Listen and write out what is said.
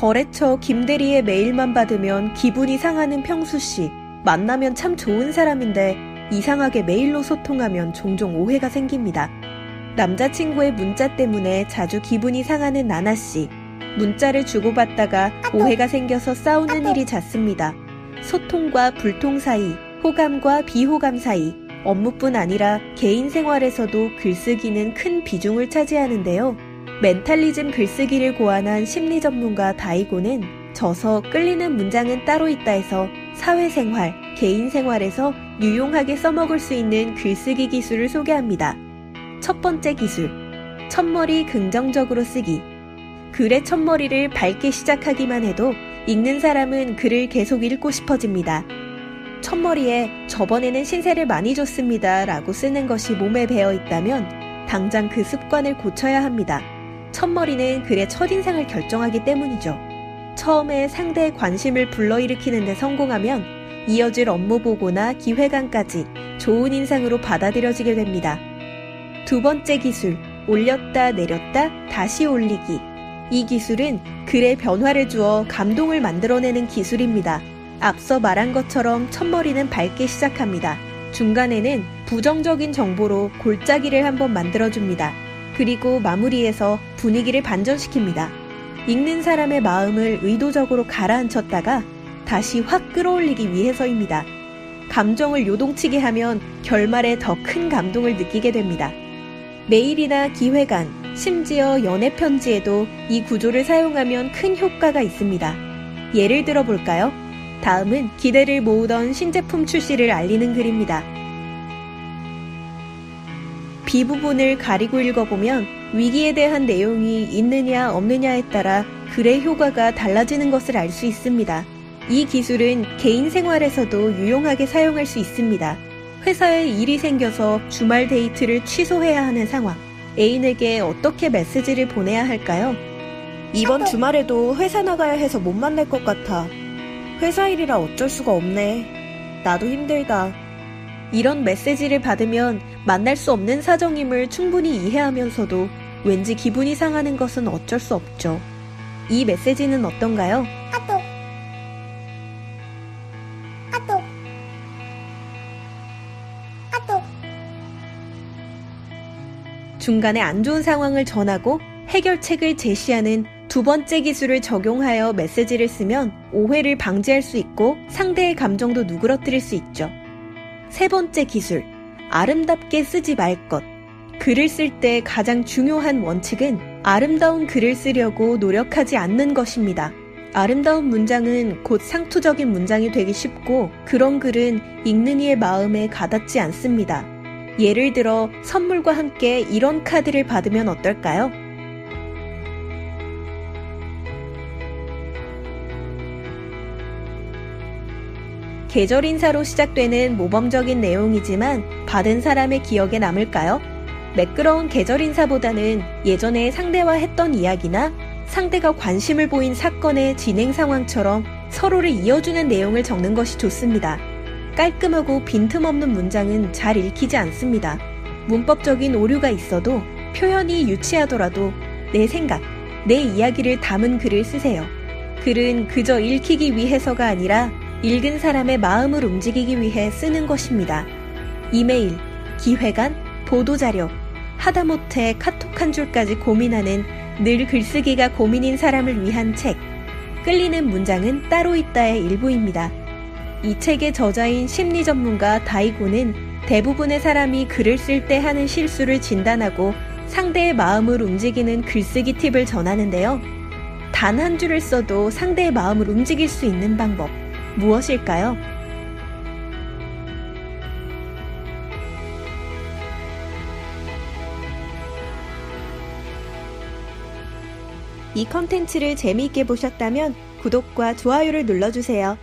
거래처 김대리의 메일만 받으면 기분이 상하는 평수 씨. 만나면 참 좋은 사람인데 이상하게 메일로 소통하면 종종 오해가 생깁니다. 남자친구의 문자 때문에 자주 기분이 상하는 나나 씨. 문자를 주고받다가 오해가 생겨서 싸우는 일이 잦습니다. 소통과 불통 사이, 호감과 비호감 사이, 업무뿐 아니라 개인 생활에서도 글쓰기는 큰 비중을 차지하는데요. 멘탈리즘 글쓰기를 고안한 심리 전문가 다이고는 저서 끌리는 문장은 따로 있다 해서 사회생활, 개인생활에서 유용하게 써먹을 수 있는 글쓰기 기술을 소개합니다. 첫 번째 기술. 첫머리 긍정적으로 쓰기. 글의 첫머리를 밝게 시작하기만 해도 읽는 사람은 글을 계속 읽고 싶어집니다. 첫머리에 저번에는 신세를 많이 줬습니다 라고 쓰는 것이 몸에 배어 있다면 당장 그 습관을 고쳐야 합니다. 첫머리는 글의 첫인상을 결정하기 때문이죠. 처음에 상대의 관심을 불러일으키는 데 성공하면 이어질 업무 보고나 기획안까지 좋은 인상으로 받아들여지게 됩니다. 두 번째 기술, 올렸다 내렸다 다시 올리기. 이 기술은 글의 변화를 주어 감동을 만들어내는 기술입니다. 앞서 말한 것처럼 첫머리는 밝게 시작합니다. 중간에는 부정적인 정보로 골짜기를 한번 만들어줍니다. 그리고 마무리해서 분위기를 반전시킵니다. 읽는 사람의 마음을 의도적으로 가라앉혔다가 다시 확 끌어올리기 위해서입니다. 감정을 요동치게 하면 결말에 더 큰 감동을 느끼게 됩니다. 메일이나 기획안, 심지어 연애 편지에도 이 구조를 사용하면 큰 효과가 있습니다. 예를 들어 볼까요? 다음은 기대를 모으던 신제품 출시를 알리는 글입니다. B 부분을 가리고 읽어보면 위기에 대한 내용이 있느냐 없느냐에 따라 글의 효과가 달라지는 것을 알 수 있습니다. 이 기술은 개인 생활에서도 유용하게 사용할 수 있습니다. 회사에 일이 생겨서 주말 데이트를 취소해야 하는 상황. 애인에게 어떻게 메시지를 보내야 할까요? 이번 주말에도 회사 나가야 해서 못 만날 것 같아. 회사 일이라 어쩔 수가 없네. 나도 힘들다. 이런 메시지를 받으면 만날 수 없는 사정임을 충분히 이해하면서도 왠지 기분이 상하는 것은 어쩔 수 없죠. 이 메시지는 어떤가요? 중간에 안 좋은 상황을 전하고 해결책을 제시하는 두 번째 기술을 적용하여 메시지를 쓰면 오해를 방지할 수 있고 상대의 감정도 누그러뜨릴 수 있죠. 세 번째 기술, 아름답게 쓰지 말 것. 글을 쓸 때 가장 중요한 원칙은 아름다운 글을 쓰려고 노력하지 않는 것입니다. 아름다운 문장은 곧 상투적인 문장이 되기 쉽고 그런 글은 읽는 이의 마음에 가닿지 않습니다. 예를 들어 선물과 함께 이런 카드를 받으면 어떨까요? 계절 인사로 시작되는 모범적인 내용이지만 받은 사람의 기억에 남을까요? 매끄러운 계절 인사보다는 예전에 상대와 했던 이야기나 상대가 관심을 보인 사건의 진행 상황처럼 서로를 이어주는 내용을 적는 것이 좋습니다. 깔끔하고 빈틈없는 문장은 잘 읽히지 않습니다. 문법적인 오류가 있어도 표현이 유치하더라도 내 생각, 내 이야기를 담은 글을 쓰세요. 글은 그저 읽히기 위해서가 아니라 읽은 사람의 마음을 움직이기 위해 쓰는 것입니다. 이메일, 기획안, 보도자료, 하다못해 카톡 한 줄까지 고민하는 늘 글쓰기가 고민인 사람을 위한 책. 끌리는 문장은 따로 있다의 일부입니다. 이 책의 저자인 심리 전문가 다이고는 대부분의 사람이 글을 쓸 때 하는 실수를 진단하고 상대의 마음을 움직이는 글쓰기 팁을 전하는데요. 단 한 줄을 써도 상대의 마음을 움직일 수 있는 방법. 무엇일까요? 이 컨텐츠를 재미있게 보셨다면 구독과 좋아요를 눌러주세요.